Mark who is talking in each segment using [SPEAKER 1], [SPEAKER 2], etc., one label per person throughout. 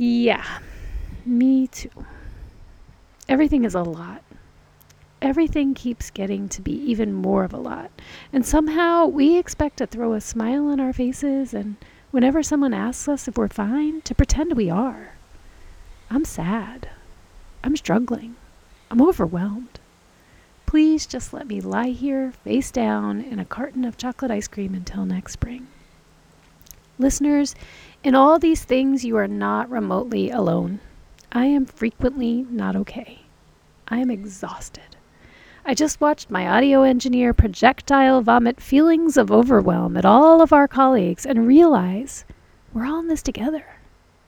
[SPEAKER 1] Yeah, me too. Everything is a lot. Everything keeps getting to be even more of a lot. And somehow we expect to throw a smile on our faces and whenever someone asks us if we're fine, to pretend we are. I'm sad. I'm struggling. I'm overwhelmed. Please just let me lie here, face down, in a carton of chocolate ice cream until next spring. Listeners, in all these things, you are not remotely alone. I am frequently not okay. I am exhausted. I just watched my audio engineer projectile vomit feelings of overwhelm at all of our colleagues and realize we're all in this together.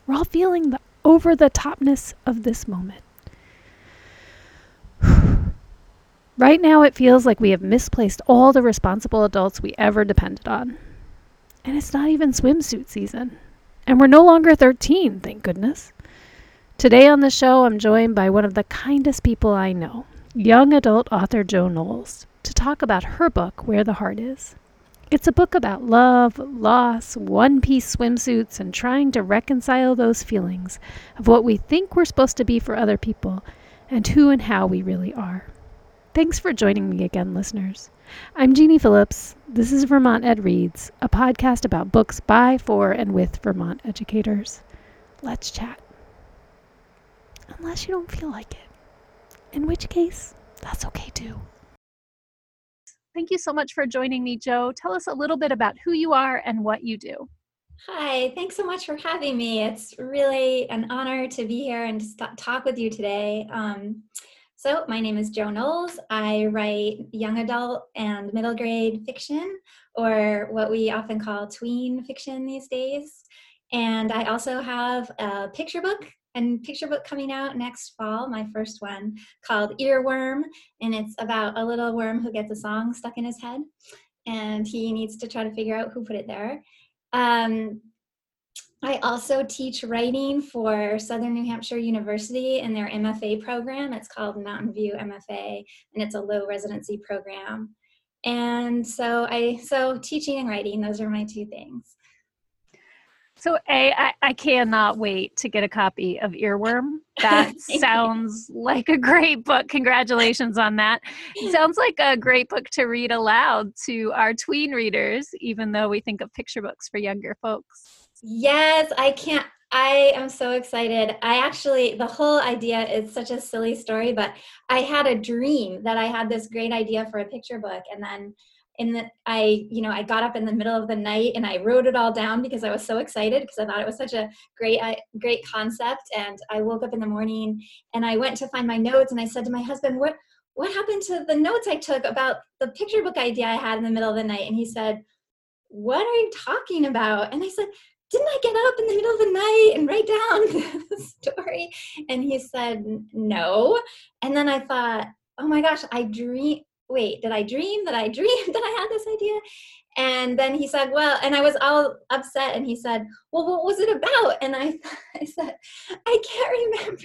[SPEAKER 1] We're all feeling the over the topness of this moment. right now, it feels like we have misplaced all the responsible adults we ever depended on. And it's not even swimsuit season. And we're no longer 13, thank goodness. Today on the show, I'm joined by one of the kindest people I know, young adult author Jo Knowles, to talk about her book, Where the Heart Is. It's a book about love, loss, one piece swimsuits, and trying to reconcile those feelings of what we think we're supposed to be for other people and who and how we really are. Thanks for joining me again, listeners. I'm Jeanie Phillips. This is Vermont Ed Reads, a podcast about books by, for, and with Vermont educators. Let's chat. Unless you don't feel like it, in which case, that's okay too. Thank you so much for joining me, Jo. Tell us a little bit about who you are and what you do.
[SPEAKER 2] Hi, thanks so much for having me. It's really an honor to be here and to talk with you today. Um, so, my name is Jo Knowles. I write young adult and middle grade fiction, or what we often call tween fiction these days. And I also have a picture book and picture book coming out next fall, my first one called Earworm. And it's about a little worm who gets a song stuck in his head and he needs to try to figure out who put it there. Um, I also teach writing for Southern New Hampshire University in their MFA program. It's called Mountain View MFA, and it's a low residency program. And so I so teaching and writing, those are my two things.
[SPEAKER 1] So A, I, I cannot wait to get a copy of Earworm. That sounds like a great book. Congratulations on that. It sounds like a great book to read aloud to our tween readers, even though we think of picture books for younger folks.
[SPEAKER 2] Yes, I can't. I am so excited. I actually, the whole idea is such a silly story, but I had a dream that I had this great idea for a picture book. And then in the, I, you know, I got up in the middle of the night and I wrote it all down because I was so excited because I thought it was such a great, uh, great concept. And I woke up in the morning and I went to find my notes and I said to my husband, what, what happened to the notes I took about the picture book idea I had in the middle of the night? And he said, what are you talking about? And I said, didn't I get up in the middle of the night and write down the story? And he said, no. And then I thought, oh my gosh, I dream. Wait, did I dream that I dreamed that I had this idea? And then he said, Well, and I was all upset. And he said, Well, what was it about? And I, I said, I can't remember.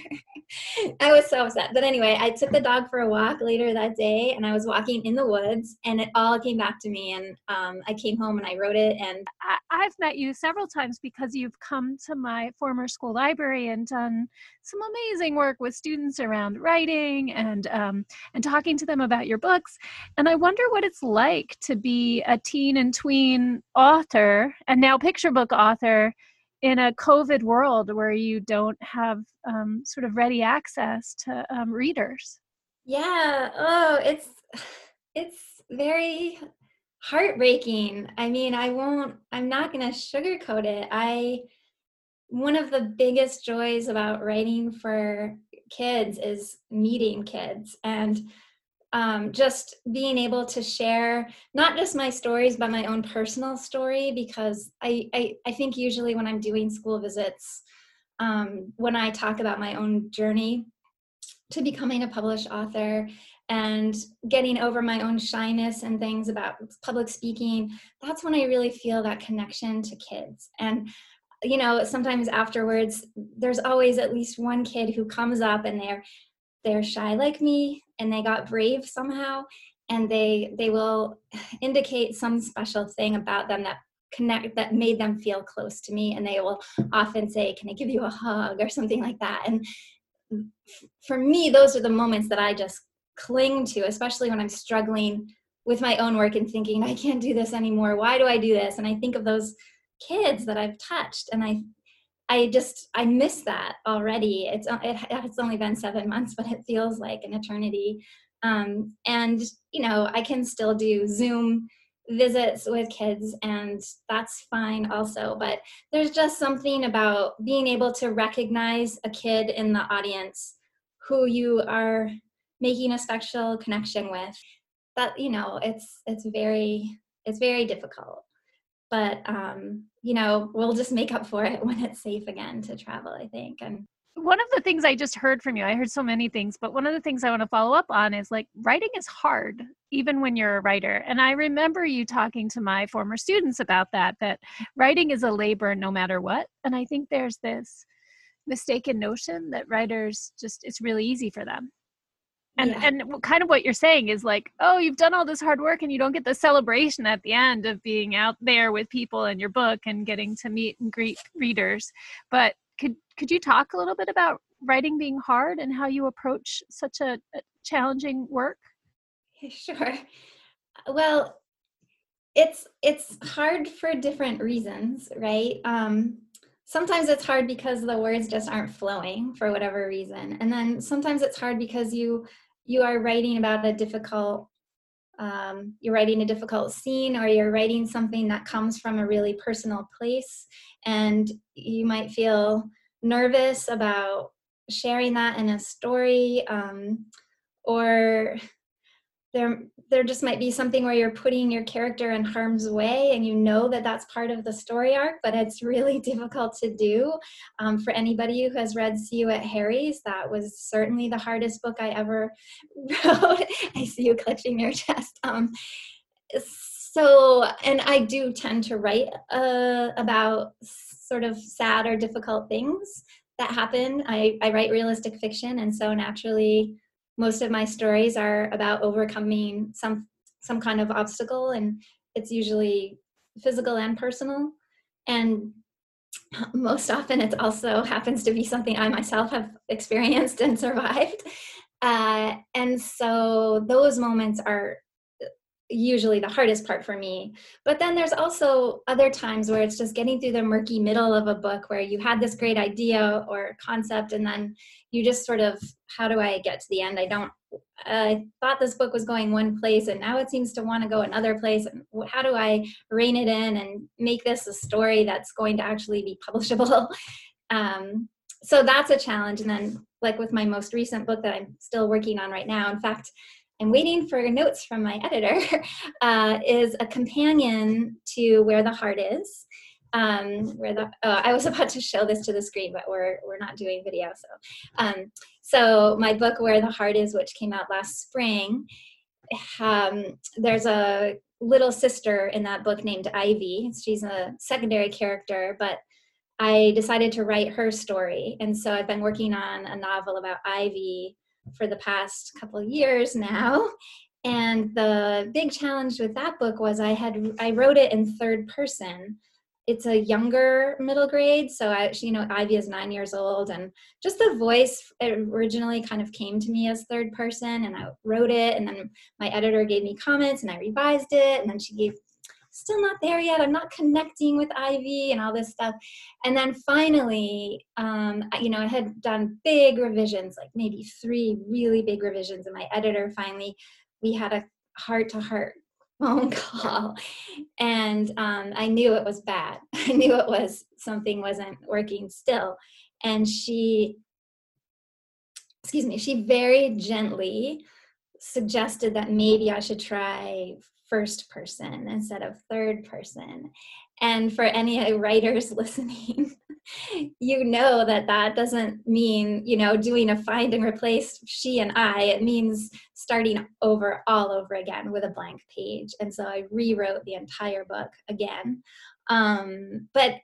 [SPEAKER 2] I was so upset. But anyway, I took the dog for a walk later that day and I was walking in the woods and it all came back to me. And um, I came home and I wrote it. And
[SPEAKER 1] I, I've met you several times because you've come to my former school library and done some amazing work with students around writing and, um, and talking to them about your books. And I wonder what it's like to be a teen and tween author and now picture book author in a COVID world where you don't have um, sort of ready access to um, readers?
[SPEAKER 2] Yeah. Oh, it's it's very heartbreaking. I mean, I won't. I'm not going to sugarcoat it. I one of the biggest joys about writing for kids is meeting kids and um, just being able to share not just my stories but my own personal story because I, I, I think usually when i'm doing school visits um, when i talk about my own journey to becoming a published author and getting over my own shyness and things about public speaking that's when i really feel that connection to kids. And you know sometimes afterwards there's always at least one kid who comes up and they're they're shy like me and they got brave somehow and they they will indicate some special thing about them that connect that made them feel close to me and they will often say can i give you a hug? or something like that. And for me those are the moments that i just cling to especially when i'm struggling with my own work and thinking i can't do this anymore. Why do i do this? And i think of those kids that i've touched and i i just i miss that already. It's it, it's only been seven months but it feels like an eternity. Um, and you know i can still do zoom visits with kids and that's fine also but there's just something about being able to recognize a kid in the audience who you are making a special connection with that you know it's it's very it's very difficult but um you know we'll just make up for it when it's safe again to travel i think and
[SPEAKER 1] one of the things I just heard from you, I heard so many things, but one of the things I want to follow up on is like writing is hard, even when you're a writer. And I remember you talking to my former students about that, that writing is a labor no matter what. And I think there's this mistaken notion that writers just, it's really easy for them. And, yeah. and kind of what you're saying is like, oh, you've done all this hard work and you don't get the celebration at the end of being out there with people and your book and getting to meet and greet readers. But could could you talk a little bit about writing being hard and how you approach such a, a challenging work?
[SPEAKER 2] Sure. Well, it's it's hard for different reasons, right? Um, sometimes it's hard because the words just aren't flowing for whatever reason, and then sometimes it's hard because you you are writing about a difficult um, you're writing a difficult scene or you're writing something that comes from a really personal place and you might feel nervous about sharing that in a story um, or there there just might be something where you're putting your character in harm's way and you know that that's part of the story arc but it's really difficult to do. Um, for anybody who has read see you at harry's that was certainly the hardest book i ever wrote. I see you clutching your chest. Um, so and i do tend to write uh, about sort of sad or difficult things that happen. I, I write realistic fiction and so naturally most of my stories are about overcoming some some kind of obstacle and it's usually physical and personal. And most often it also happens to be something i myself have experienced and survived. Uh, and so those moments are usually the hardest part for me. But then there's also other times where it's just getting through the murky middle of a book where you had this great idea or concept and then you just sort of, how do I get to the end? I don't, I thought this book was going one place and now it seems to want to go another place. And how do I rein it in and make this a story that's going to actually be publishable? um, so that's a challenge. And then, like with my most recent book that I'm still working on right now, in fact, I'm waiting for notes from my editor, uh, is a companion to Where the Heart Is. Um, where the oh, I was about to show this to the screen, but we're we're not doing video. So, um, so my book Where the Heart Is, which came out last spring, um, there's a little sister in that book named Ivy. She's a secondary character, but I decided to write her story, and so I've been working on a novel about Ivy for the past couple years now. And the big challenge with that book was I had I wrote it in third person. It's a younger middle grade, so I, you know, Ivy is nine years old, and just the voice originally kind of came to me as third person, and I wrote it, and then my editor gave me comments, and I revised it, and then she gave still not there yet. I'm not connecting with Ivy and all this stuff. And then finally, um, you know, I had done big revisions, like maybe three really big revisions. And my editor finally, we had a heart to heart phone call. And um, I knew it was bad. I knew it was something wasn't working still. And she, excuse me, she very gently suggested that maybe I should try first person instead of third person. And for any writers listening, you know that that doesn't mean, you know, doing a find and replace she and I. It means starting over all over again with a blank page. And so I rewrote the entire book again. Um, but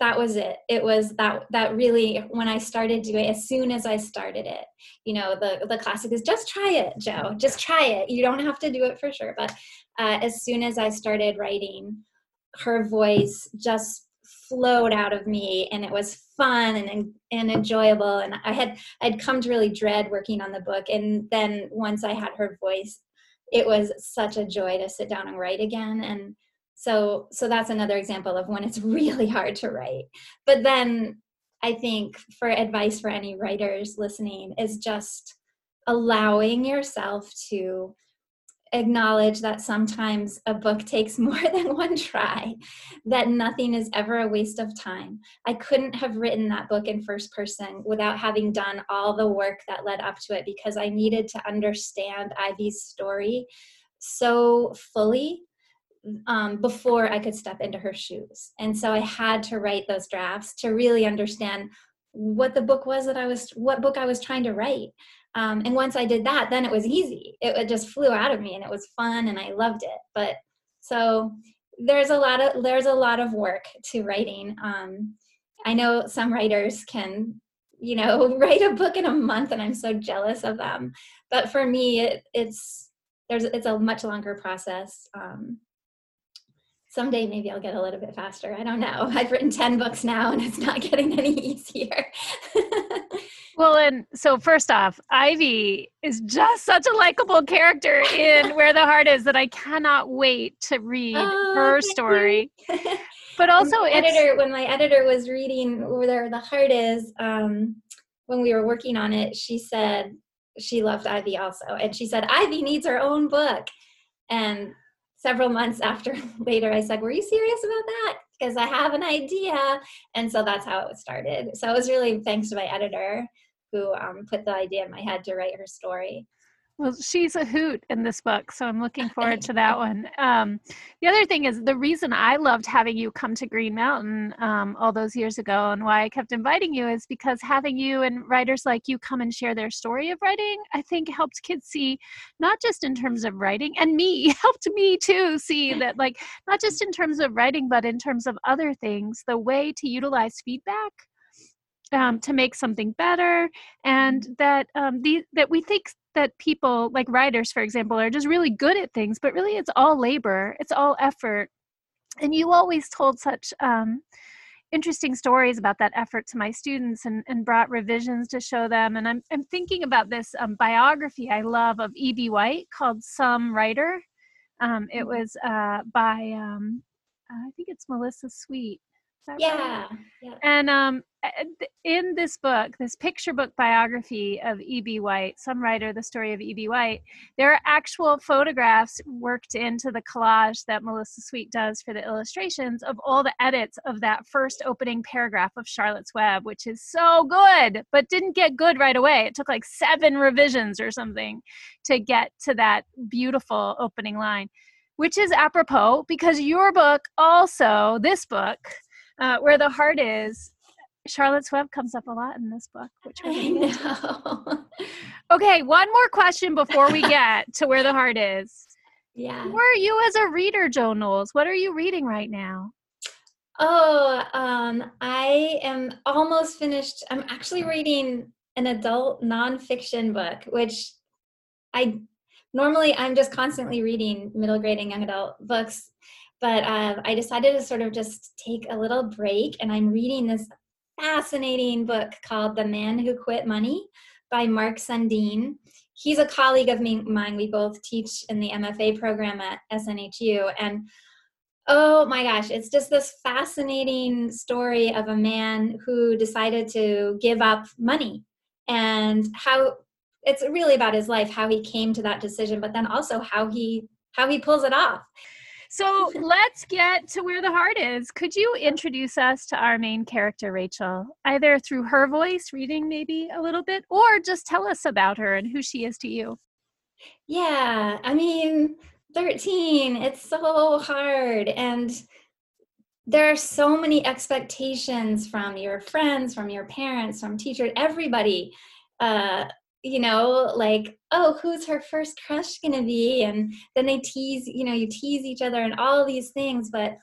[SPEAKER 2] that was it. It was that that really when i started doing as soon as i started it you know the the classic is just try it Jo. Just try it. You don't have to do it for sure. But uh, as soon as i started writing her voice just flowed out of me and it was fun and and enjoyable. And i had i'd come to really dread working on the book. And then once i had her voice it was such a joy to sit down and write again. And so so that's another example of when it's really hard to write but then i think for advice for any writers listening is just allowing yourself to acknowledge that sometimes a book takes more than one try, that nothing is ever a waste of time. I couldn't have written that book in first person without having done all the work that led up to it because I needed to understand Ivy's story so fully um, before I could step into her shoes. And so I had to write those drafts to really understand what the book was that I was, what book I was trying to write. Um, and once I did that, then it was easy. It, it just flew out of me, and it was fun, and I loved it. But so there's a lot of there's a lot of work to writing. Um, I know some writers can, you know, write a book in a month, and I'm so jealous of them. But for me, it, it's there's it's a much longer process. Um, someday maybe I'll get a little bit faster. I don't know. I've written 10 books now and it's not getting any easier.
[SPEAKER 1] well, and so first off, Ivy is just such a likable character in Where the Heart Is that I cannot wait to read oh, her story. but also
[SPEAKER 2] when editor when my editor was reading Where the Heart Is, um, when we were working on it, she said she loved Ivy also. And she said, Ivy needs her own book. And several months after later, I said, Were you serious about that? Because I have an idea. And so that's how it started. So it was really thanks to my editor who um, put the idea in my head to write her story.
[SPEAKER 1] Well, she's a hoot in this book, so I'm looking forward to that one. Um, the other thing is the reason I loved having you come to Green Mountain um, all those years ago and why I kept inviting you is because having you and writers like you come and share their story of writing, I think helped kids see, not just in terms of writing, and me, helped me too see that, like, not just in terms of writing, but in terms of other things, the way to utilize feedback um, to make something better and mm-hmm. that um, the, that we think that people like writers for example are just really good at things but really it's all labor it's all effort and you always told such um, interesting stories about that effort to my students and, and brought revisions to show them and i'm, I'm thinking about this um, biography i love of E.B. White called some writer um, it mm-hmm. was uh, by um, i think it's melissa sweet
[SPEAKER 2] yeah, right? yeah.
[SPEAKER 1] And um, in this book, this picture book biography of E.B. White, some writer, the story of E.B. White, there are actual photographs worked into the collage that Melissa Sweet does for the illustrations of all the edits of that first opening paragraph of Charlotte's Web, which is so good, but didn't get good right away. It took like seven revisions or something to get to that beautiful opening line, which is apropos because your book also, this book, uh, where the heart is charlotte's web comes up a lot in this book which
[SPEAKER 2] I know.
[SPEAKER 1] okay one more question before we get to where the heart is.
[SPEAKER 2] Yeah.
[SPEAKER 1] Who are you as a reader Jo Knowles? What are you reading right now?
[SPEAKER 2] Oh um i am almost finished. I'm actually reading an adult nonfiction book which i normally i'm just constantly reading middle grade and young adult books but uh, I decided to sort of just take a little break, and I'm reading this fascinating book called The Man Who Quit Money by Mark Sundeen. He's a colleague of mine. We both teach in the MFA program at SNHU, and oh my gosh, it's just this fascinating story of a man who decided to give up money and how it's really about his life, how he came to that decision, but then also how he how he pulls it off.
[SPEAKER 1] So let's get to where the heart is. Could you introduce us to our main character, Rachel, either through her voice, reading maybe a little bit, or just tell us about her and who she is to you?
[SPEAKER 2] Yeah, I mean, 13, it's so hard. And there are so many expectations from your friends, from your parents, from teachers, everybody. Uh, you know, like, oh, who's her first crush gonna be? And then they tease, you know, you tease each other and all these things, but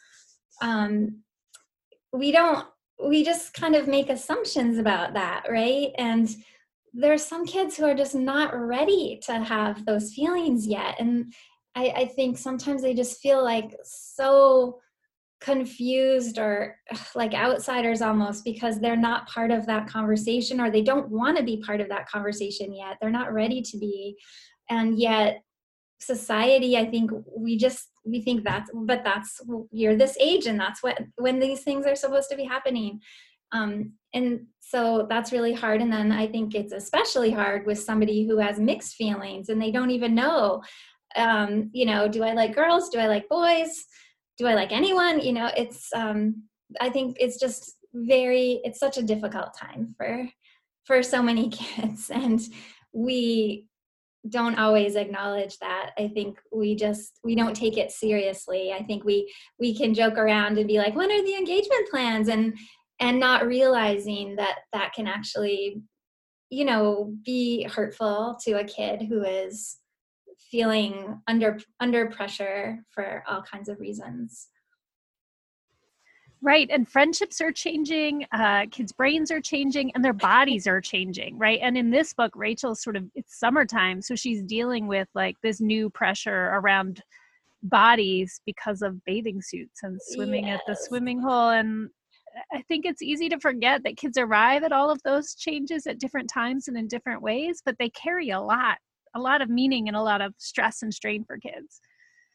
[SPEAKER 2] um, we don't, we just kind of make assumptions about that, right? And there are some kids who are just not ready to have those feelings yet. And I, I think sometimes they just feel like so confused or like outsiders almost because they're not part of that conversation or they don't want to be part of that conversation yet. They're not ready to be. And yet society i think we just we think that's but that's you're this age and that's what when these things are supposed to be happening um, and so that's really hard and then i think it's especially hard with somebody who has mixed feelings and they don't even know um, you know do i like girls do i like boys do i like anyone? You know it's um, i think it's just very it's such a difficult time for for so many kids and we don't always acknowledge that. I think we just we don't take it seriously. I think we we can joke around and be like when are the engagement plans? and and not realizing that that can actually you know be hurtful to a kid who is feeling under under pressure for all kinds of reasons
[SPEAKER 1] Right. And friendships are changing, uh, kids' brains are changing, and their bodies are changing. Right. And in this book, Rachel's sort of, it's summertime. So she's dealing with like this new pressure around bodies because of bathing suits and swimming yes. at the swimming hole. And I think it's easy to forget that kids arrive at all of those changes at different times and in different ways, but they carry a lot, a lot of meaning and a lot of stress and strain for kids.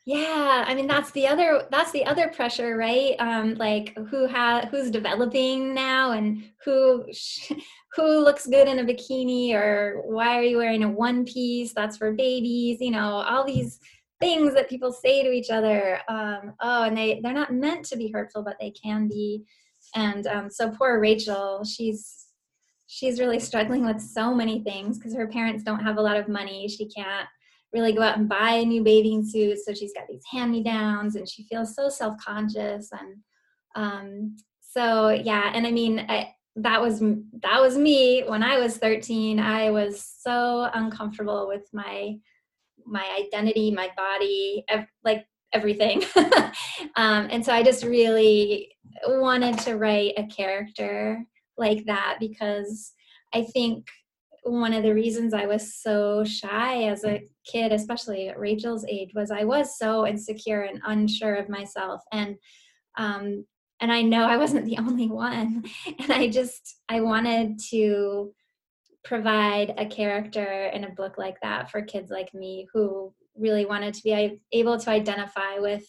[SPEAKER 2] Yeah i mean that's the other that's the other pressure right? Um like who has who's developing now and who who looks good in a bikini or why are you wearing a one piece that's for babies? You know all these things that people say to each other um oh and they they're not meant to be hurtful but they can be. And um so poor rachel she's she's really struggling with so many things because her parents don't have a lot of money she can't really go out and buy a new bathing suit. So she's got these hand me downs and she feels so self conscious. And um, so, yeah. And I mean, I, that was that was me when I was 13. I was so uncomfortable with my my identity, my body, ev- like everything. um, and so I just really wanted to write a character like that because I think one of the reasons I was so shy as a kid, especially at Rachel's age, was I was so insecure and unsure of myself. And um, and I know I wasn't the only one. And I just I wanted to provide a character in a book like that for kids like me who really wanted to be able to identify with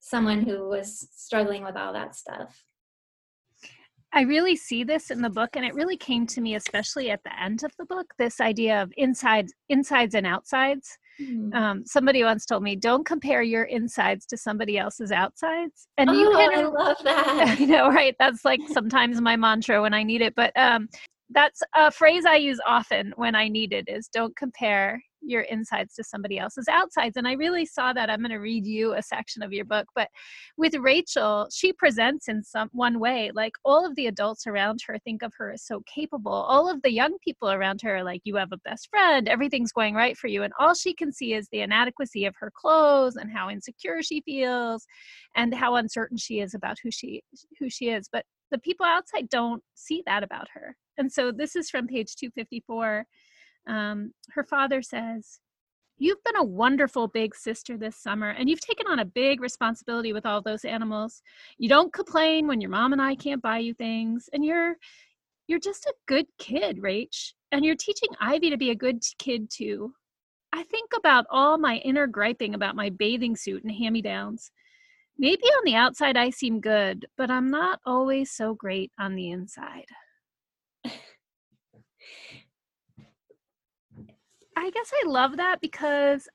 [SPEAKER 2] someone who was struggling with all that stuff.
[SPEAKER 1] I really see this in the book, and it really came to me, especially at the end of the book, this idea of insides, insides and outsides. Mm-hmm. Um, somebody once told me, "Don't compare your insides to somebody else's outsides."
[SPEAKER 2] And oh, you can, I love that.
[SPEAKER 1] You know, right? That's like sometimes my mantra when I need it. But um, that's a phrase I use often when I need it: is "Don't compare your insides to somebody else's outsides. And I really saw that. I'm going to read you a section of your book. But with Rachel, she presents in some one way, like all of the adults around her think of her as so capable. All of the young people around her are like, you have a best friend, everything's going right for you. And all she can see is the inadequacy of her clothes and how insecure she feels and how uncertain she is about who she who she is. But the people outside don't see that about her. And so this is from page 254 um, her father says, You've been a wonderful big sister this summer, and you've taken on a big responsibility with all those animals. You don't complain when your mom and I can't buy you things, and you're you're just a good kid, Rach. And you're teaching Ivy to be a good kid too. I think about all my inner griping about my bathing suit and hand me downs. Maybe on the outside I seem good, but I'm not always so great on the inside. I guess I love that because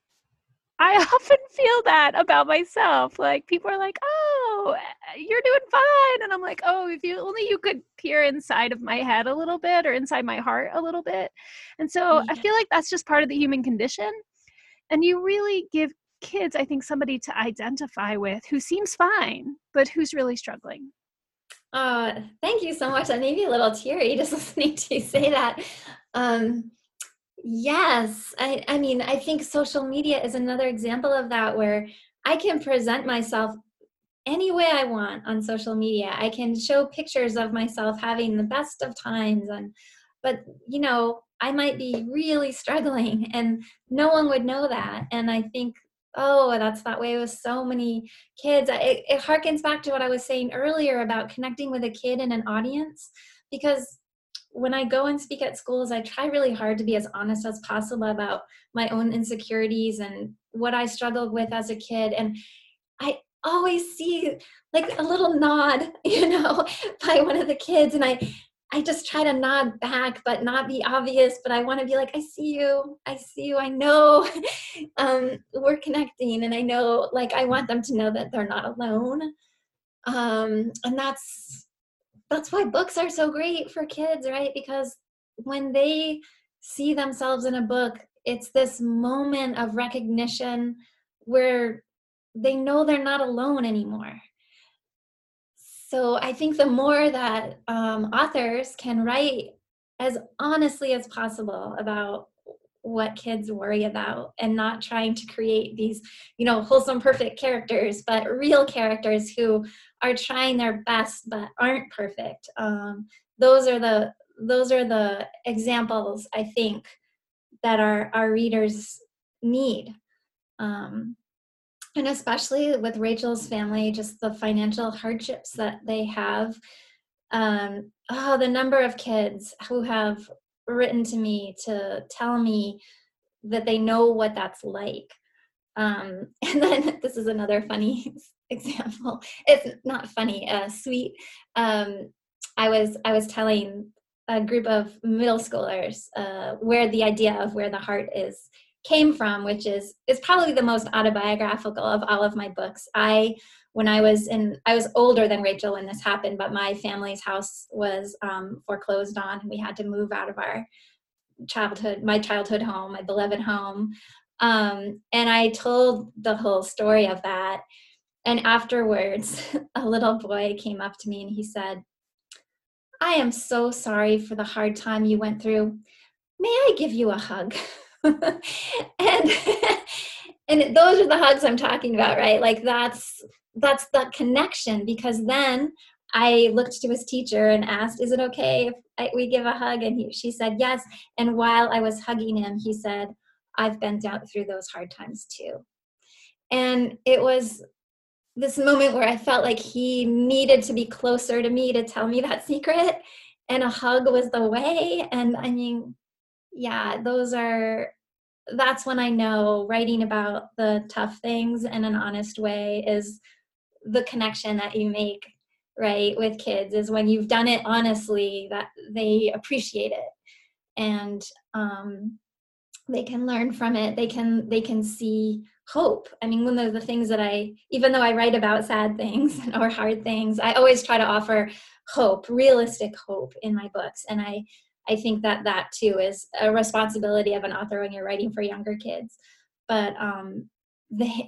[SPEAKER 1] I often feel that about myself. Like people are like, "Oh, eh, you're doing fine," and I'm like, "Oh, if you only you could peer inside of my head a little bit or inside my heart a little bit." And so yeah. I feel like that's just part of the human condition. And you really give kids, I think, somebody to identify with who seems fine but who's really struggling.
[SPEAKER 2] Uh, thank you so much. That made me a little teary just listening to you say that. Um, Yes. I, I mean, I think social media is another example of that where I can present myself any way I want on social media. I can show pictures of myself having the best of times and but you know, I might be really struggling and no one would know that. And I think oh that's that way with so many kids it, it harkens back to what i was saying earlier about connecting with a kid in an audience because when i go and speak at schools i try really hard to be as honest as possible about my own insecurities and what i struggled with as a kid and i always see like a little nod you know by one of the kids and i I just try to nod back, but not be obvious. But I want to be like, I see you. I see you. I know um, we're connecting. And I know, like, I want them to know that they're not alone. Um, and that's that's why books are so great for kids, right? Because when they see themselves in a book, it's this moment of recognition where they know they're not alone anymore so I think the more that um, authors can write as honestly as possible about what kids worry about and not trying to create these you know wholesome perfect characters but real characters who are trying their best but aren't perfect um, those are the those are the examples i think that our our readers need um, and especially with Rachel's family, just the financial hardships that they have. Um, oh, the number of kids who have written to me to tell me that they know what that's like. Um, and then this is another funny example. It's not funny, uh, sweet. Um, I was I was telling a group of middle schoolers uh, where the idea of where the heart is came from, which is is probably the most autobiographical of all of my books. I when I was in I was older than Rachel when this happened, but my family's house was um, foreclosed on, and we had to move out of our childhood, my childhood home, my beloved home. Um, and I told the whole story of that. And afterwards, a little boy came up to me and he said, I am so sorry for the hard time you went through. May I give you a hug? and and those are the hugs i'm talking about right like that's that's the connection because then i looked to his teacher and asked is it okay if I, we give a hug and he, she said yes and while i was hugging him he said i've been down through those hard times too and it was this moment where i felt like he needed to be closer to me to tell me that secret and a hug was the way. And i mean yeah, those are that's when I know writing about the tough things in an honest way is the connection that you make right with kids is when you've done it honestly that they appreciate it. And um, they can learn from it. They can they can see hope i mean one of the things that i even though i write about sad things or hard things i always try to offer hope realistic hope in my books and i I think that that too is a responsibility of an author when you're writing for younger kids. But um, they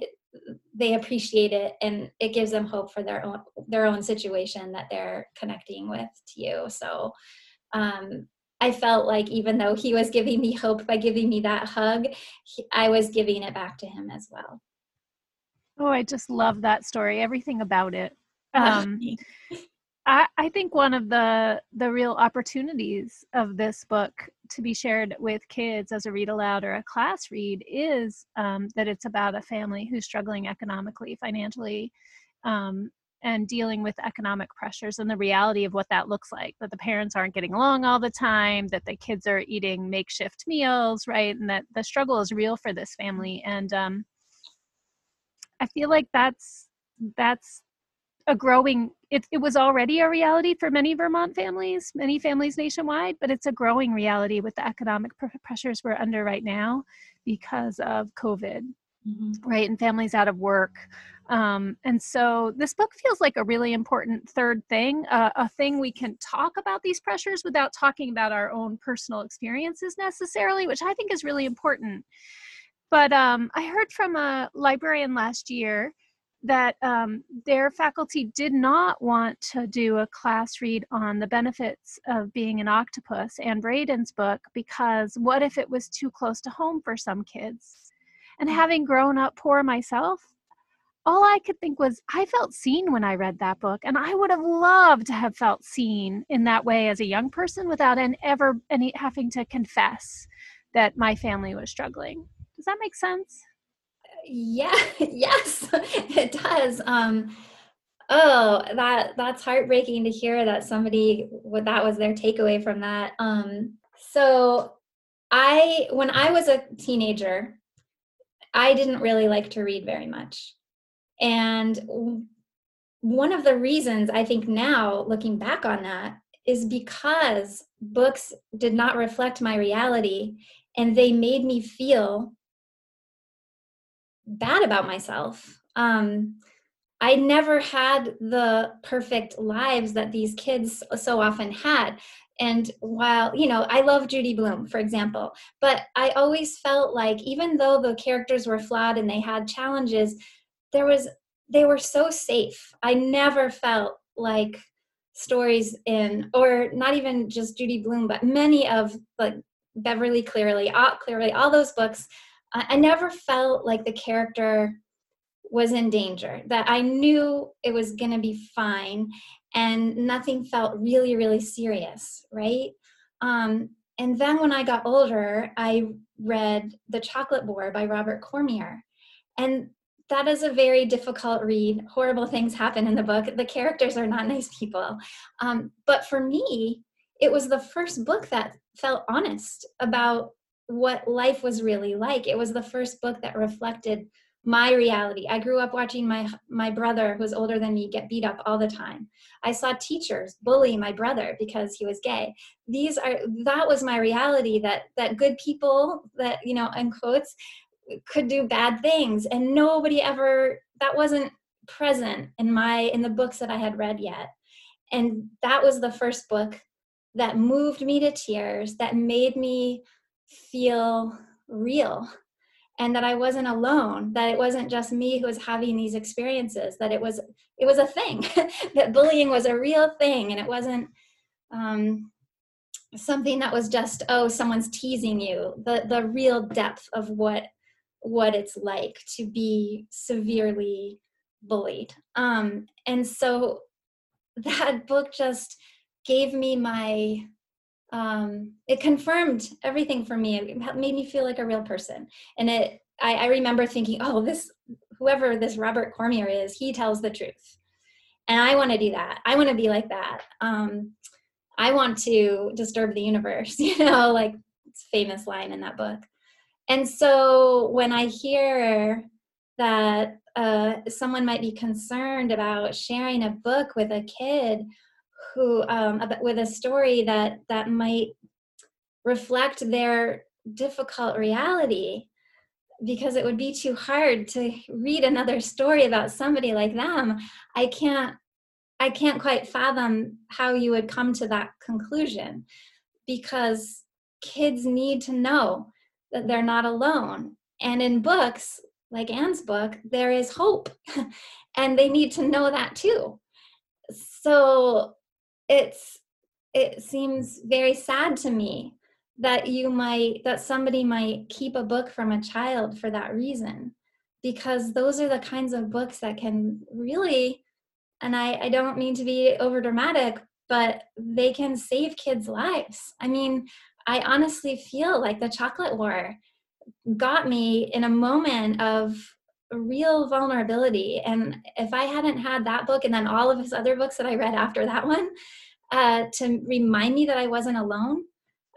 [SPEAKER 2] they appreciate it and it gives them hope for their own their own situation that they're connecting with to you. So um, I felt like even though he was giving me hope by giving me that hug, he, I was giving it back to him as well.
[SPEAKER 1] Oh, I just love that story. Everything about it. Um, I, I think one of the the real opportunities of this book to be shared with kids as a read aloud or a class read is um, that it's about a family who's struggling economically, financially, um, and dealing with economic pressures and the reality of what that looks like. That the parents aren't getting along all the time, that the kids are eating makeshift meals, right, and that the struggle is real for this family. And um, I feel like that's that's a growing it, it was already a reality for many vermont families many families nationwide but it's a growing reality with the economic pr- pressures we're under right now because of covid mm-hmm. right and families out of work um, and so this book feels like a really important third thing uh, a thing we can talk about these pressures without talking about our own personal experiences necessarily which i think is really important but um, i heard from a librarian last year that um, their faculty did not want to do a class read on the benefits of being an octopus Ann Braden's book because what if it was too close to home for some kids? And mm. having grown up poor myself, all I could think was I felt seen when I read that book, and I would have loved to have felt seen in that way as a young person without an ever any having to confess that my family was struggling. Does that make sense?
[SPEAKER 2] Yeah, yes, it does. Um, oh, that that's heartbreaking to hear that somebody what that was their takeaway from that. Um, so I when I was a teenager, I didn't really like to read very much. And one of the reasons I think now looking back on that is because books did not reflect my reality and they made me feel bad about myself. Um, I never had the perfect lives that these kids so often had. And while, you know, I love Judy Blume for example, but I always felt like even though the characters were flawed and they had challenges, there was, they were so safe. I never felt like stories in, or not even just Judy Blume but many of like Beverly Cleary all, Cleary, all those books I never felt like the character was in danger, that I knew it was going to be fine and nothing felt really, really serious, right? Um, and then when I got older, I read The Chocolate War by Robert Cormier. And that is a very difficult read. Horrible things happen in the book. The characters are not nice people. Um, but for me, it was the first book that felt honest about what life was really like. It was the first book that reflected my reality. I grew up watching my my brother who's older than me get beat up all the time. I saw teachers bully my brother because he was gay. These are that was my reality that that good people that you know in quotes could do bad things and nobody ever that wasn't present in my in the books that I had read yet. And that was the first book that moved me to tears that made me feel real and that I wasn't alone, that it wasn't just me who was having these experiences, that it was it was a thing, that bullying was a real thing, and it wasn't um, something that was just oh someone's teasing you. The the real depth of what what it's like to be severely bullied, um, and so that book just gave me my um, it confirmed everything for me. It made me feel like a real person. And it, I, I remember thinking, oh, this, whoever this Robert Cormier is, he tells the truth. And I want to do that. I want to be like that. Um, I want to disturb the universe, you know, like famous line in that book. And so when I hear that uh, someone might be concerned about sharing a book with a kid who um, with a story that that might reflect their difficult reality because it would be too hard to read another story about somebody like them i can't i can't quite fathom how you would come to that conclusion because kids need to know that they're not alone. And in books like Ann's book there is hope and they need to know that too. So it's it seems very sad to me that you might that somebody might keep a book from a child for that reason because those are the kinds of books that can really and i, I don't mean to be over dramatic but they can save kids lives. I mean i honestly feel like the chocolate war got me in a moment of real vulnerability. And if I hadn't had that book and then all of his other books that I read after that one uh, to remind me that I wasn't alone,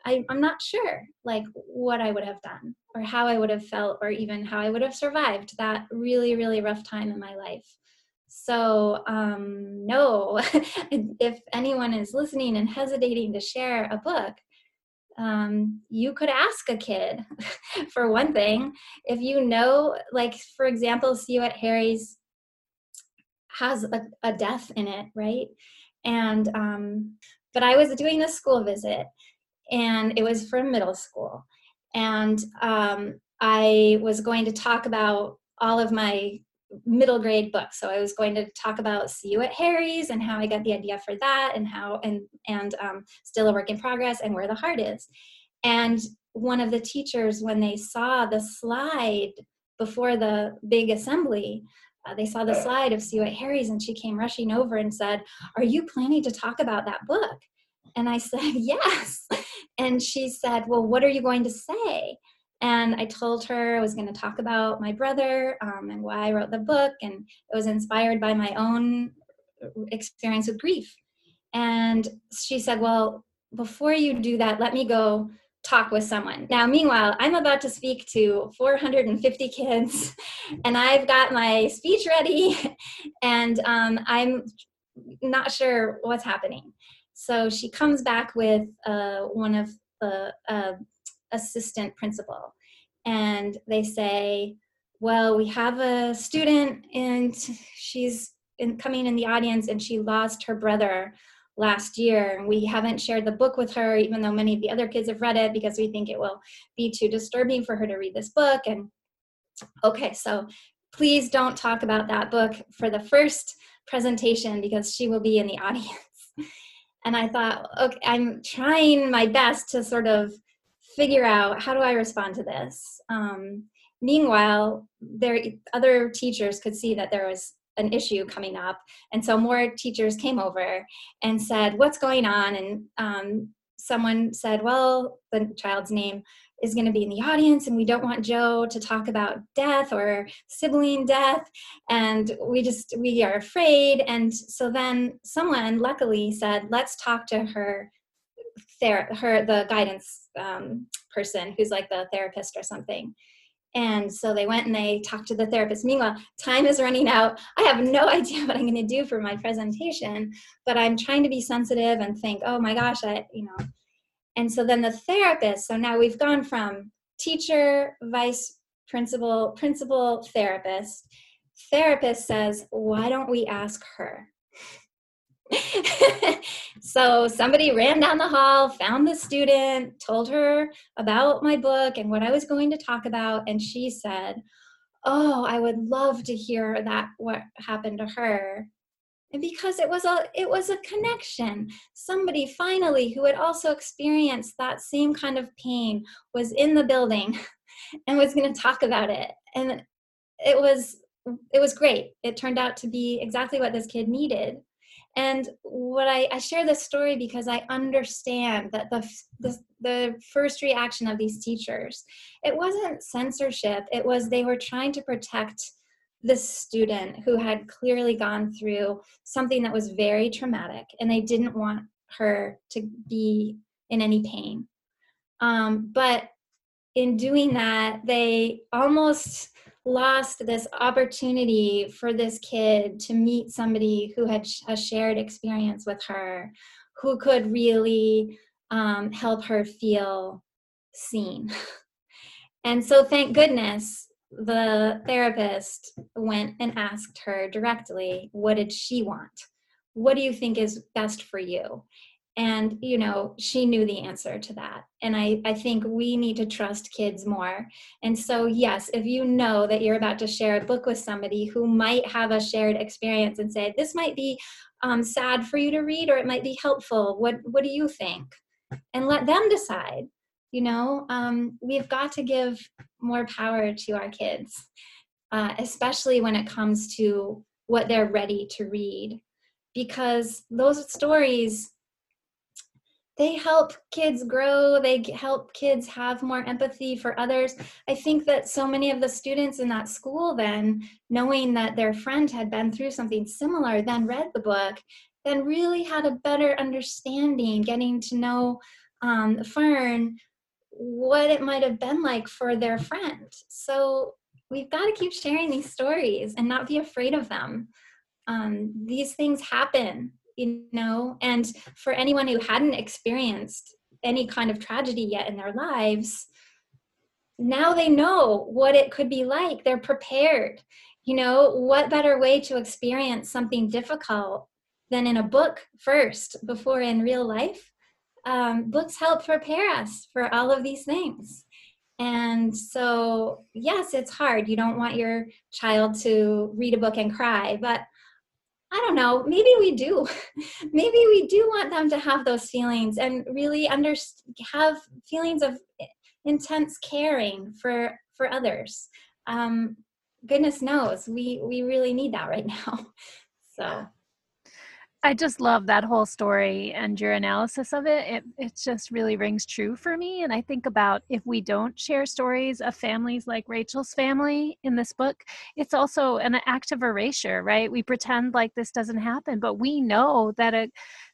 [SPEAKER 2] I, I'm not sure like what I would have done or how I would have felt or even how I would have survived that really, really rough time in my life. So, um, no, if anyone is listening and hesitating to share a book, um, you could ask a kid for one thing. If you know like for example see you at harry's has a, a death in it right? And um, but i was doing a school visit and it was for middle school. And um, i was going to talk about all of my middle grade book. So I was going to talk about See You at Harry's and how I got the idea for that and how and and um, still a work in progress and where the heart is. And one of the teachers, when they saw the slide before the big assembly, uh, they saw the slide of See You at Harry's and she came rushing over and said, "Are you planning to talk about that book?" And I said, "Yes." And she said, "Well, what are you going to say?" And I told her I was going to talk about my brother um, and why I wrote the book, and it was inspired by my own experience with grief. And she said, Well, before you do that, let me go talk with someone. Now, meanwhile, I'm about to speak to 450 kids, and I've got my speech ready, and um, I'm not sure what's happening. So she comes back with uh, one of the uh, assistant principal, and they say, "Well, we have a student, and she's in, coming in the audience, and she lost her brother." last year. and We haven't shared the book with her, even though many of the other kids have read it, because we think it will be too disturbing for her to read this book. And okay, so please don't talk about that book for the first presentation because she will be in the audience. and I thought, okay, I'm trying my best to sort of figure out how do I respond to this. Um, meanwhile, there other teachers could see that there was an issue coming up and so more teachers came over and said what's going on and um, someone said well the child's name is going to be in the audience and we don't want Jo to talk about death or sibling death and we just we are afraid and so then someone luckily said let's talk to her ther- her the guidance um, person who's like the therapist or something and so they went and they talked to the therapist. Meanwhile, time is running out. I have no idea what I'm going to do for my presentation, but I'm trying to be sensitive and think, oh my gosh, I, you know. And so then the therapist, so now we've gone from teacher, vice principal, principal, therapist. Therapist says, why don't we ask her? so somebody ran down the hall, found the student, told her about my book and what I was going to talk about, and she said, "Oh, I would love to hear that what happened to her." And because it was a it was a connection. Somebody finally who had also experienced that same kind of pain was in the building and was going to talk about it. And it was it was great. It turned out to be exactly what this kid needed and what I, I share this story because I understand that the, the, the first reaction of these teachers, it wasn't censorship. It was they were trying to protect this student who had clearly gone through something that was very traumatic, and they didn't want her to be in any pain. Um, but in doing that, they almost lost this opportunity for this kid to meet somebody who had a shared experience with her who could really um, help her feel seen. And so thank goodness the therapist went and asked her directly what did she want? What do you think is best for you and you know she knew the answer to that. And I, I think we need to trust kids more. And so yes if you know that you're about to share a book with somebody who might have a shared experience and say this might be um, sad for you to read or it might be helpful. What what do you think? And let them decide you know? Um, we've got to give more power to our kids uh, especially when it comes to what they're ready to read. Because those stories they help kids grow they help kids have more empathy for others. I think that so many of the students in that school then knowing that their friend had been through something similar then read the book then really had a better understanding getting to know um, fern what it might have been like for their friend. So we've got to keep sharing these stories and not be afraid of them. Um, these things happen you know? And for anyone who hadn't experienced any kind of tragedy yet in their lives now they know what it could be like. They're prepared. You know what better way to experience something difficult than in a book first before in real life? Um, books help prepare us for all of these things. And so yes it's hard. You don't want your child to read a book and cry but I don't know, maybe we do. maybe we do want them to have those feelings and really under have feelings of intense caring for for others. Um, goodness knows, we we really need that right now. So
[SPEAKER 1] I just love that whole story and your analysis of it. It it just really rings true for me. And I think about if we don't share stories of families like Rachel's family in this book, it's also an act of erasure, right? We pretend like this doesn't happen, but we know that a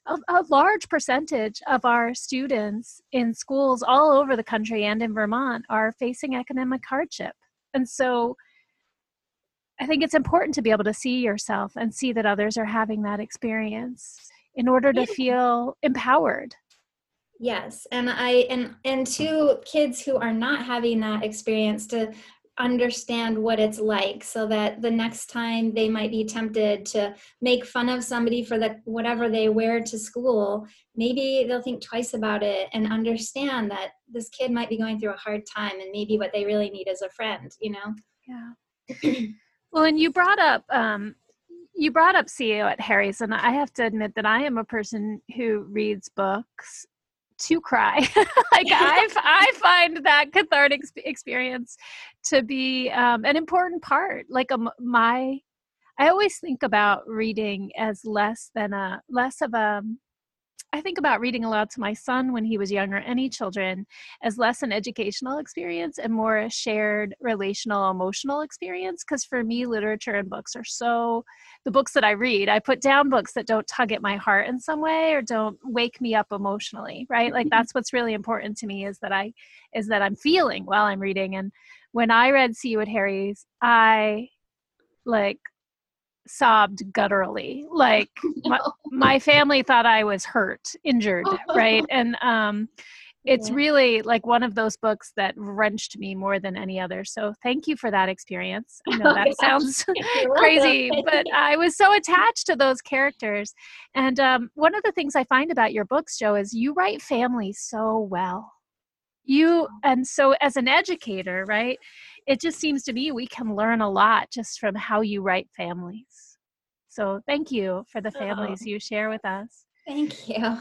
[SPEAKER 1] a, a large percentage of our students in schools all over the country and in Vermont are facing economic hardship. And so I think it's important to be able to see yourself and see that others are having that experience in order to feel empowered.
[SPEAKER 2] Yes, and I and and to kids who are not having that experience to understand what it's like so that the next time they might be tempted to make fun of somebody for the whatever they wear to school maybe they'll think twice about it and understand that this kid might be going through a hard time and maybe what they really need is a friend you know?
[SPEAKER 1] Yeah well and you brought up um you brought up See You at Harry's, and I have to admit that I am a person who reads books to cry. like I, I find that cathartic experience to be um, an important part. Like a, um, my, I always think about reading as less than a less of a I think about reading aloud to my son when he was younger, any children, as less an educational experience and more a shared relational, emotional experience. Because for me, literature and books are so, the books that I read, I put down books that don't tug at my heart in some way or don't wake me up emotionally, right? Like mm-hmm. that's what's really important to me is that I, is that I'm feeling while I'm reading. And when I read See You at Harry's, I like sobbed gutturally like my, my, family thought i was hurt injured right? And um it's yeah. really like one of those books that wrenched me more than any other. So thank you for that experience. I know that sounds crazy but i was so attached to those characters. And um, one of the things i find about your books Jo is you write family so well you and so as an educator right it just seems to me we can learn a lot just from how you write families. So thank you for the oh. families oh. you share with us.
[SPEAKER 2] Thank you.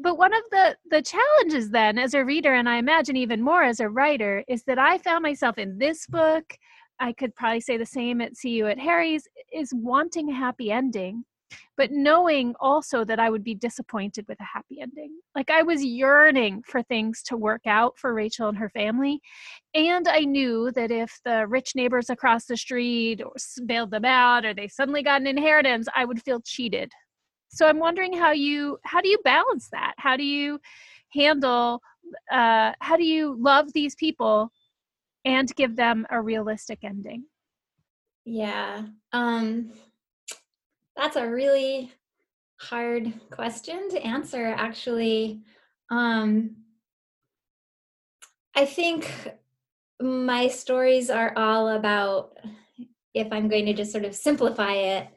[SPEAKER 1] But one of the the challenges then as a reader and I imagine even more as a writer is that I found myself in this book I could probably say the same at See You at Harry's is wanting a happy ending but knowing also that I would be disappointed with a happy ending. Like I was yearning for things to work out for Rachel and her family. And I knew that if the rich neighbors across the street bailed them out or they suddenly got an inheritance, I would feel cheated. So I'm wondering how you how do you balance that? How do you handle uh how do you love these people and give them a realistic ending?
[SPEAKER 2] Yeah. Um that's a really hard question to answer, actually. Um, I think my stories are all about, if I'm going to just sort of simplify it,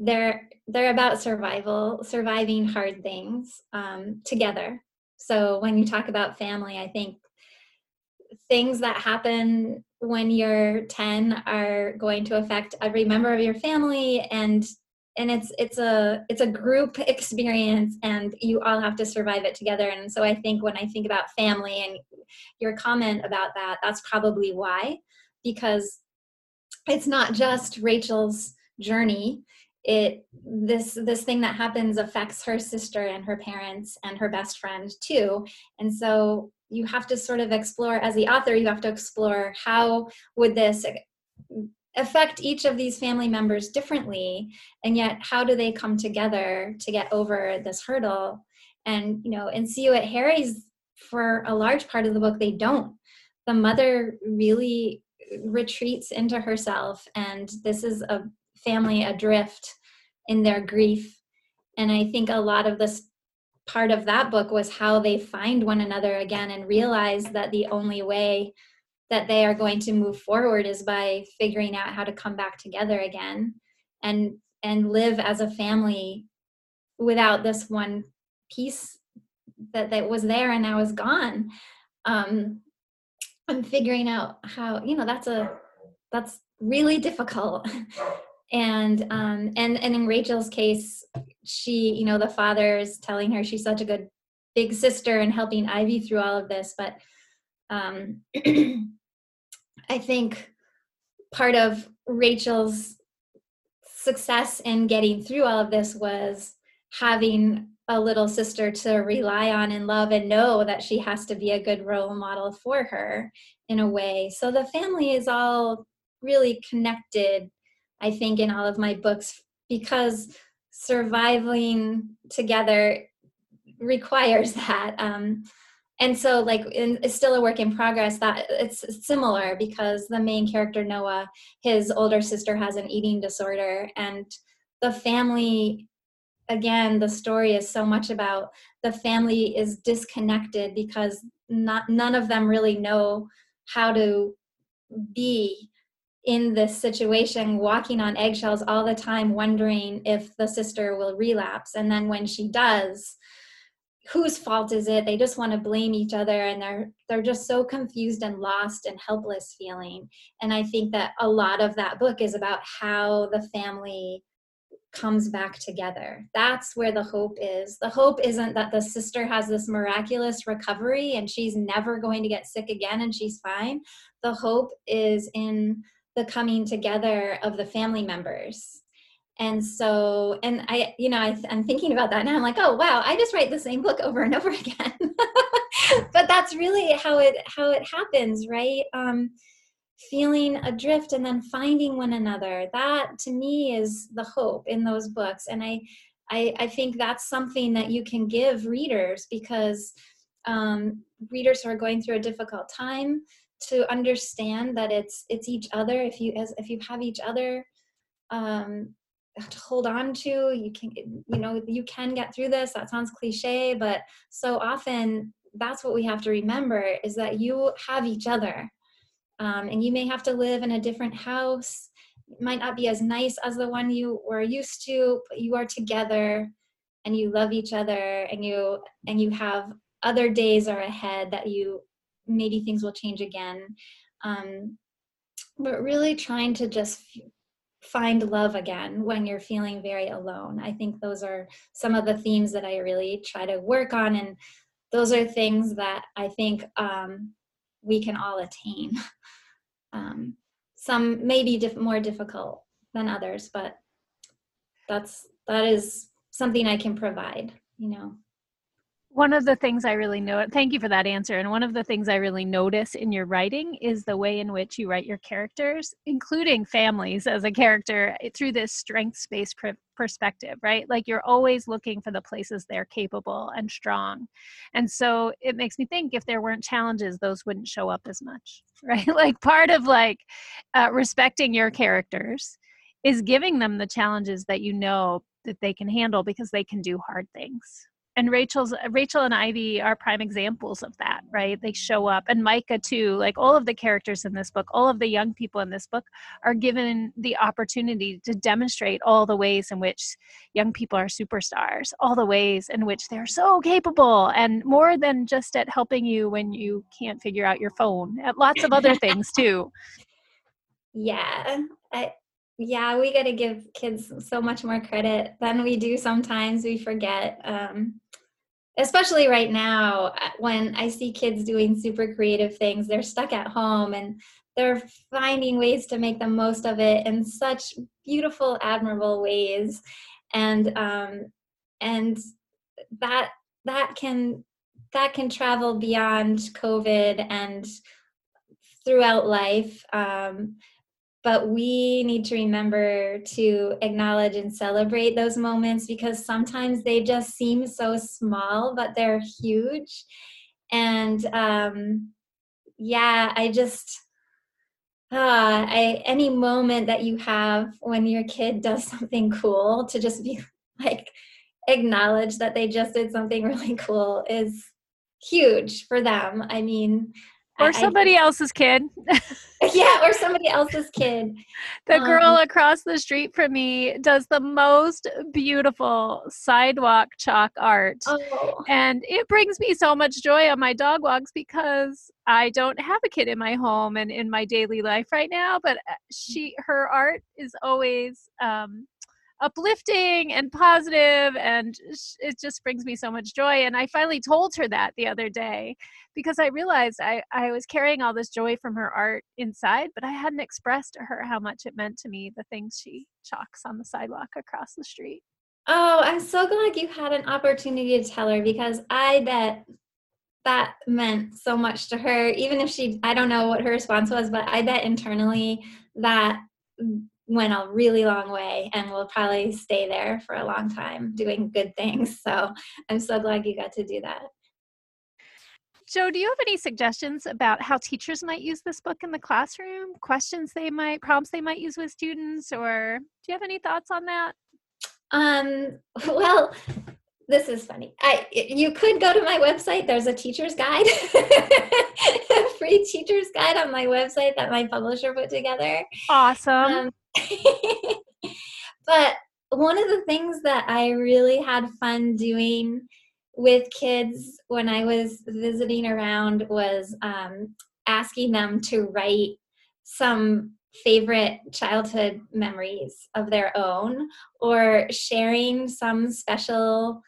[SPEAKER 2] they're they're about survival, surviving hard things um, together. So when you talk about family, I think things that happen when you're 10 are going to affect every member of your family and and it's it's a it's a group experience and you all have to survive it together. And so i think when i think about family and your comment about that that's probably why because it's not just rachel's journey. It this this thing that happens affects her sister and her parents and her best friend too. And so you have to sort of explore as the author you have to explore how would this affect each of these family members differently and yet how do they come together to get over this hurdle? And you know and see you at harry's for a large part of the book they don't. The mother really retreats into herself and this is a family adrift in their grief. And i think a lot of this part of that book was how they find one another again and realize that the only way that they are going to move forward is by figuring out how to come back together again and and live as a family without this one piece that that was there and now is gone. Um i'm figuring out how you know that's a that's really difficult. And um and and in rachel's case she you know the father is telling her she's such a good big sister and helping ivy through all of this but um I think part of Rachel's success in getting through all of this was having a little sister to rely on and love and know that she has to be a good role model for her in a way. So the family is all really connected, I think, in all of my books because surviving together requires that. Um, and so like in, it's still a work in progress that it's similar because the main character noah his older sister has an eating disorder and the family again the story is so much about the family is disconnected because not none of them really know how to be in this situation walking on eggshells all the time wondering if the sister will relapse. And then when she does whose fault is it? They just want to blame each other and they're they're just so confused and lost and helpless feeling. And i think that a lot of that book is about how the family comes back together. That's where the hope is. The hope isn't that the sister has this miraculous recovery and she's never going to get sick again and she's fine. The hope is in the coming together of the family members and so and i you know I, am thinking about that now. I'm like oh wow i just write the same book over and over again. But that's really how it how it happens right? Um feeling adrift and then finding one another. That to me is the hope in those books. And i i, I think that's something that you can give readers because um, readers who are going through a difficult time to understand that it's it's each other. If you as if you have each other um, to hold on to you can you know you can get through this that sounds cliche but so often that's what we have to remember is that you have each other. Um, and you may have to live in a different house. It might not be as nice as the one you were used to but you are together and you love each other and you and you have other days are ahead that you maybe things will change again. Um, but really trying to just find love again when you're feeling very alone. I think those are some of the themes that I really try to work on, and those are things that I think um, we can all attain. Um, some may be diff- more difficult than others, but that's that is something I can provide. You know
[SPEAKER 1] one of the things I really know, thank you for that answer. And one of the things I really notice in your writing is the way in which you write your characters, including families as a character, eh, through this strengths based pr- perspective, right? Like you're always looking for the places they're capable and strong. And so it makes me think if there weren't challenges, those wouldn't show up as much, right? like part of like uh, respecting your characters is giving them the challenges that you know that they can handle because they can do hard things and Rachel's Rachel and Ivy are prime examples of that, right? They show up and Micah too. Like all of the characters in this book, all of the young people in this book are given the opportunity to demonstrate all the ways in which young people are superstars, all the ways in which they're so capable and more than just at helping you when you can't figure out your phone, at lots of other things too.
[SPEAKER 2] Yeah. I yeah, we got to give kids so much more credit than we do sometimes. We forget. Um, especially right now uh, when I see kids doing super creative things, they're stuck at home and they're finding ways to make the most of it in such beautiful, admirable ways. And um, and that that can that can travel beyond COVID and throughout life. Um, but we need to remember to acknowledge and celebrate those moments because sometimes they just seem so small but they're huge. And um yeah i just uh, I, any moment that you have when your kid does something cool to just be like acknowledge that they just did something really cool is huge for them. I mean
[SPEAKER 1] or somebody I, else's kid.
[SPEAKER 2] yeah, or somebody else's kid.
[SPEAKER 1] The um, girl across the street from me does the most beautiful sidewalk chalk art. Oh. And it brings me so much joy on my dog walks because I don't have a kid in my home and in my daily life right now, but uh, she her art is always um uplifting and positive and it just brings me so much joy and i finally told her that the other day because i realized i, I was carrying all this joy from her art inside but i hadn't expressed to her how much it meant to me the things she chalks on the sidewalk across the street
[SPEAKER 2] Oh, I'm so glad you had an opportunity to tell her because I bet that meant so much to her. Even if she, I don't know what her response was, but I bet internally that went a really long way and will probably stay there for a long time doing good things. So I'm so glad you got to do that.
[SPEAKER 1] Jo, do you have any suggestions about how teachers might use this book in the classroom? Questions they might, problems they might use with students, or do you have any thoughts on that?
[SPEAKER 2] Um, well, this is funny. I you could go to my website. There's a teacher's guide, a free teacher's guide on my website that my publisher put together.
[SPEAKER 1] Awesome. Um,
[SPEAKER 2] but one of the things that I really had fun doing with kids when I was visiting around was um, asking them to write some favorite childhood memories of their own or sharing some special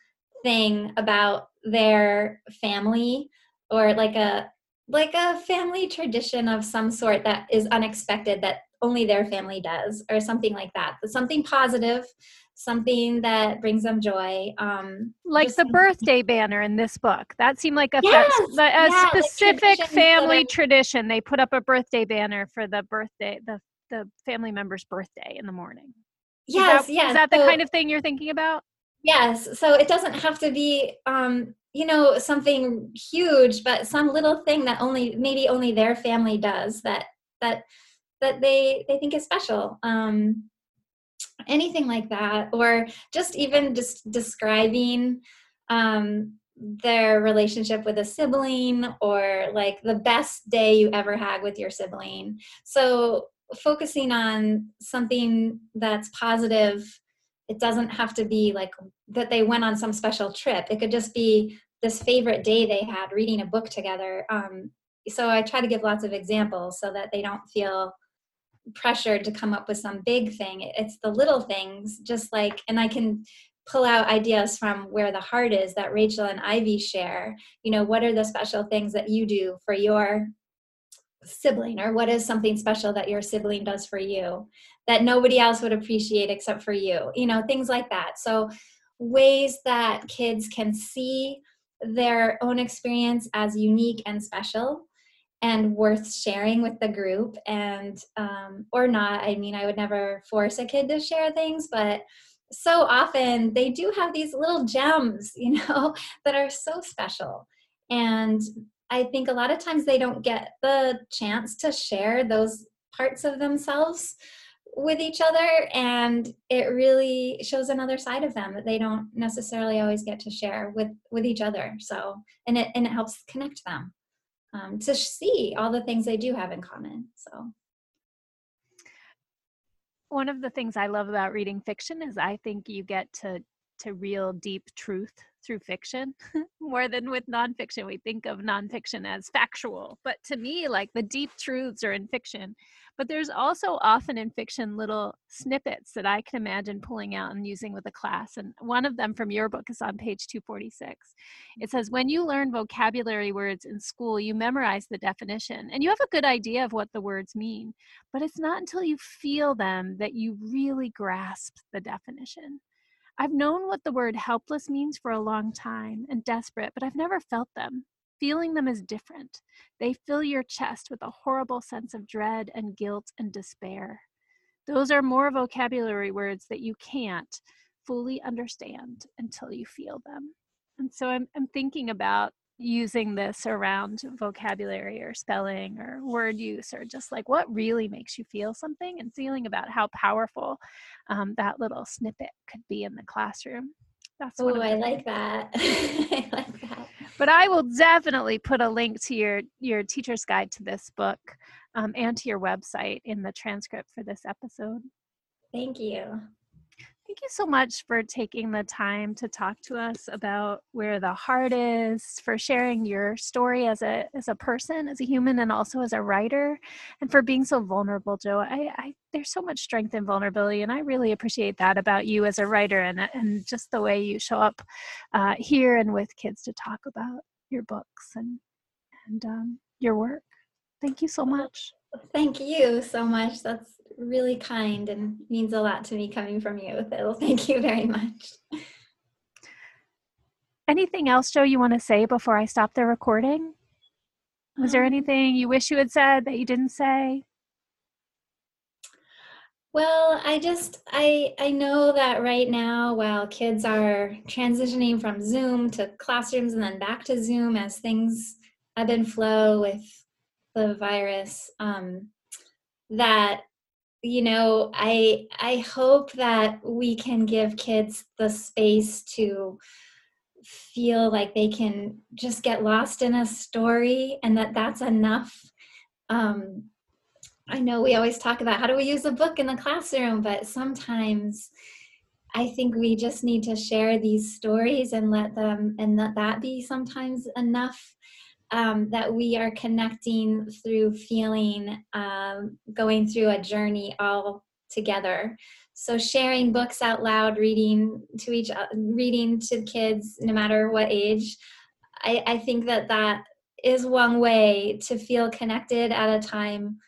[SPEAKER 2] thing about their family or like a like a family tradition of some sort that is unexpected that only their family does or something like that. But something positive something that brings them joy um
[SPEAKER 1] like the birthday banner in this book. That seemed like a, yes, fe- a yeah, specific like family tradition. They put up a birthday banner for the birthday the the family member's birthday in the morning.
[SPEAKER 2] Yes
[SPEAKER 1] is that,
[SPEAKER 2] yes
[SPEAKER 1] is that the so, kind of thing you're thinking about?
[SPEAKER 2] Yes so it doesn't have to be um you know something huge but some little thing that only maybe only their family does that that that they they think is special um anything like that or just even just describing um their relationship with a sibling or like the best day you ever had with your sibling. So focusing on something that's positive it doesn't have to be like that they went on some special trip. It could just be this favorite day they had reading a book together. Um, so i try to give lots of examples so that they don't feel pressured to come up with some big thing. It's the little things just like and i can pull out ideas from where the heart is that rachel and ivy share. You know what are the special things that you do for your sibling or what is something special that your sibling does for you that nobody else would appreciate except for you? You know things like that. So ways that kids can see their own experience as unique and special and worth sharing with the group. And um, or not i mean i would never force a kid to share things but so often they do have these little gems you know that are so special. And I think a lot of times they don't get the chance to share those parts of themselves with each other and it really shows another side of them that they don't necessarily always get to share with with each other. So and it and it helps connect them um, to see all the things they do have in common so.
[SPEAKER 1] One of the things i love about reading fiction is i think you get to to real deep truth through fiction more than with nonfiction. We think of nonfiction as factual, but to me, like the deep truths are in fiction. But there's also often in fiction little snippets that I can imagine pulling out and using with a class. And one of them from your book is on page 246. It says, When you learn vocabulary words in school, you memorize the definition and you have a good idea of what the words mean. But it's not until you feel them that you really grasp the definition. I've known what the word helpless means for a long time and desperate, but I've never felt them. Feeling them is different. They fill your chest with a horrible sense of dread and guilt and despair. Those are more vocabulary words that you can't fully understand until you feel them. And so I'm, I'm thinking about using this around vocabulary or spelling or word use or just like what really makes you feel something and feeling about how powerful um, that little snippet could be in the classroom.
[SPEAKER 2] That's oh, I like that. I like that.
[SPEAKER 1] But I will definitely put a link to your your teacher's guide to this book um, and to your website in the transcript for this episode.
[SPEAKER 2] Thank you.
[SPEAKER 1] Thank you so much for taking the time to talk to us about where the heart is, for sharing your story as a as a person, as a human, and also as a writer, and for being so vulnerable, Jo. I, I there's so much strength in vulnerability, and I really appreciate that about you as a writer, and and just the way you show up uh, here and with kids to talk about your books and and um, your work. Thank you so much.
[SPEAKER 2] Thank you so much. That's really kind and means a lot to me coming from you, Phil. Thank you very much.
[SPEAKER 1] Anything else, Jo, you want to say before I stop the recording? Was there um, anything you wish you had said that you didn't say?
[SPEAKER 2] Well, I just I I know that right now while kids are transitioning from Zoom to classrooms and then back to Zoom as things ebb and flow with the virus um, that you know I I hope that we can give kids the space to feel like they can just get lost in a story and that that's enough. Um, I know we always talk about how do we use a book in the classroom, but sometimes I think we just need to share these stories and let them, and let that be sometimes enough um, that we are connecting through feeling, um, going through a journey all together. So sharing books out loud, reading to each, reading to kids, no matter what age, I, I think that that is one way to feel connected at a time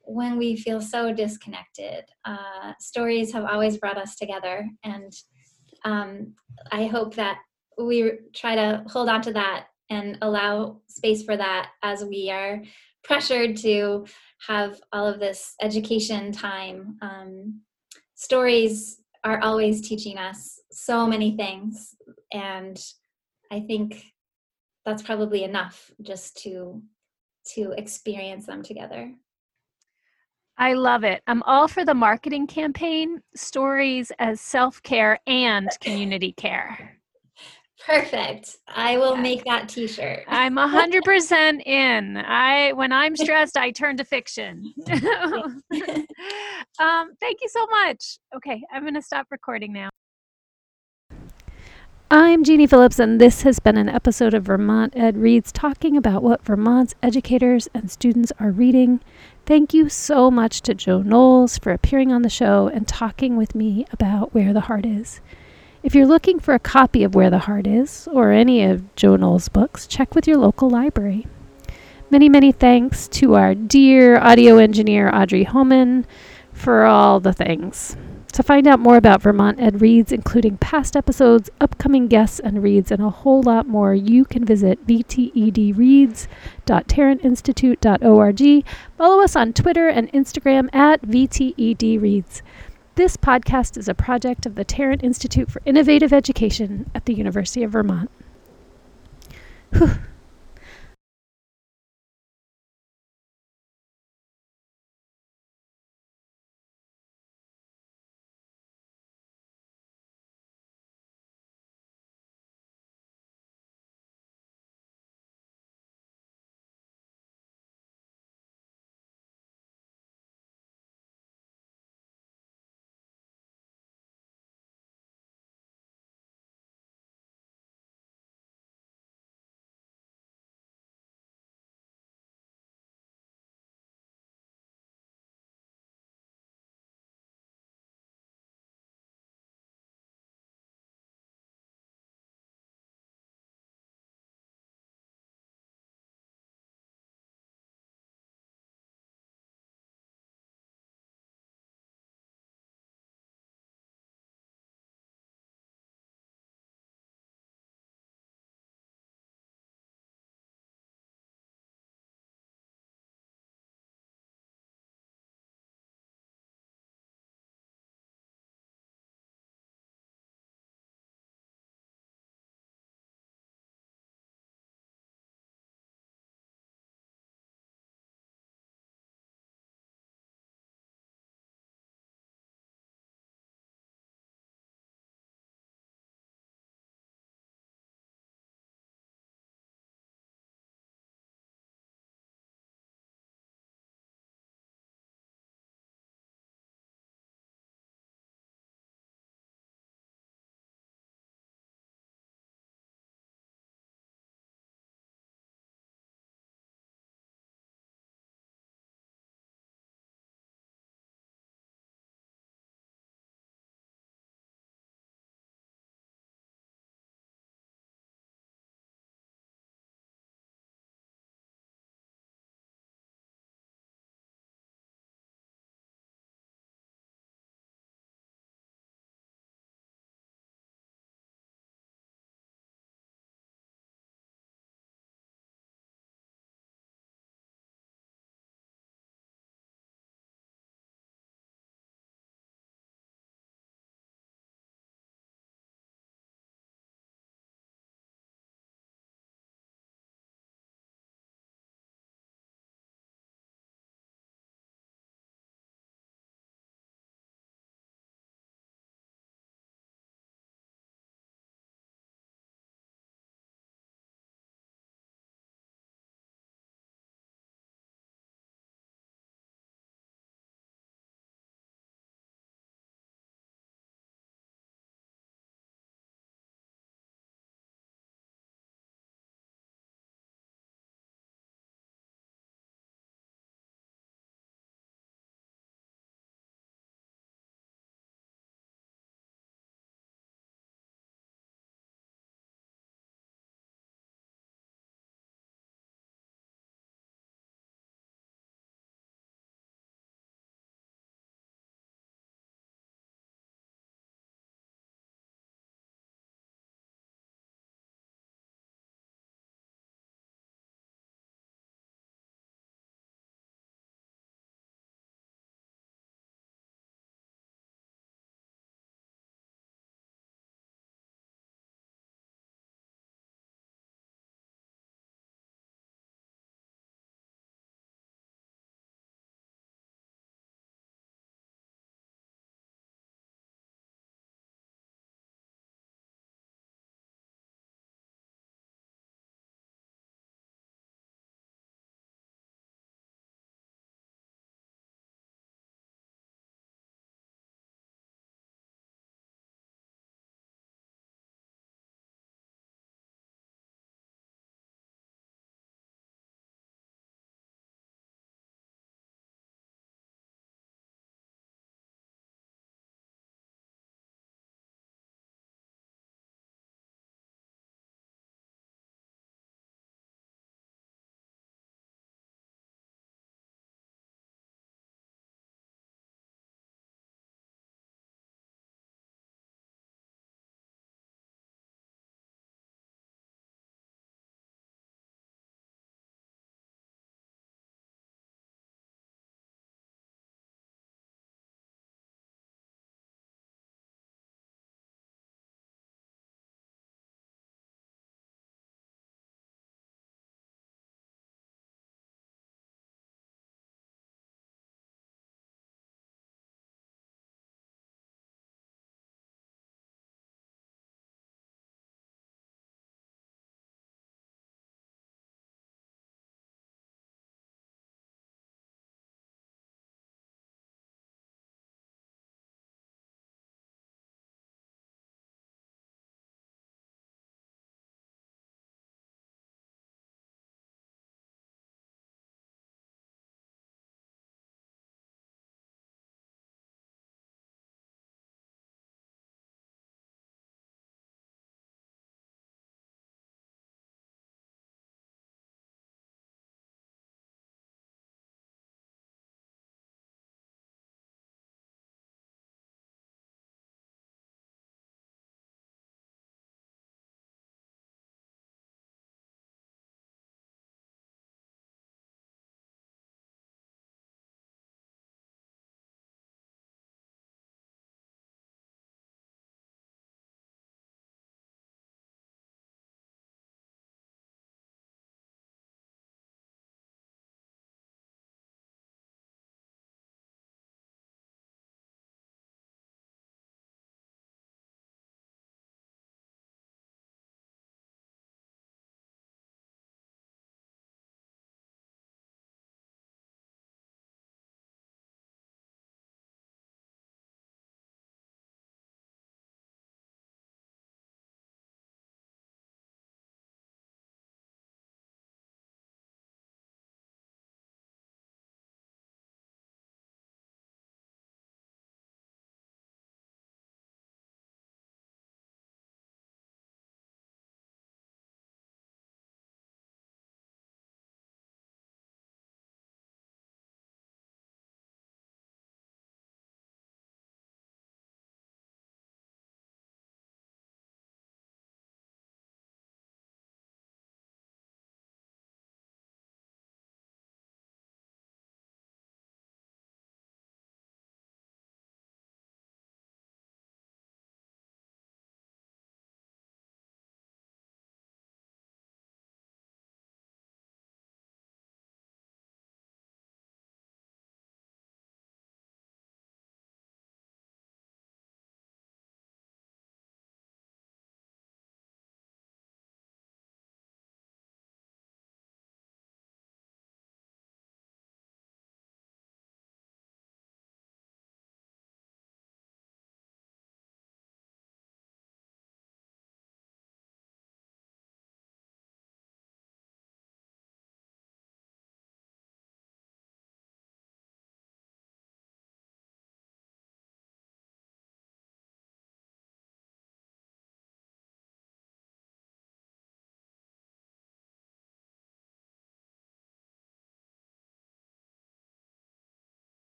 [SPEAKER 2] when we feel so disconnected. Uh, stories have always brought us together, and um, I hope that we try to hold on to that and allow space for that as we are pressured to have all of this education time. Um, stories are always teaching us so many things, and I think that's probably enough just to to experience them together.
[SPEAKER 1] I love it. I'm all for the marketing campaign, stories as self care and community care.
[SPEAKER 2] Perfect. I will make that t-shirt.
[SPEAKER 1] I'm a 100% in. I when I'm stressed, I turn to fiction. um, thank you so much. Okay, I'm going to stop recording now. I'm Jeanie Phillips, and this has been an episode of Vermont Ed Reads talking about what Vermont's educators and students are reading. Thank you so much to Jo Knowles for appearing on the show and talking with me about Where the Heart Is. If you're looking for a copy of Where the Heart Is or any of Knowles' books, check with your local library. Many, many thanks to our dear audio engineer, Audrey Homan, for all the things. To find out more about Vermont Ed Reads, including past episodes, upcoming guests and reads, and a whole lot more, you can visit vtedreads.tarrantinstitute.org. Follow us on Twitter and Instagram at vtedreads. This podcast is a project of the Tarrant Institute for Innovative Education at the University of Vermont. Whew.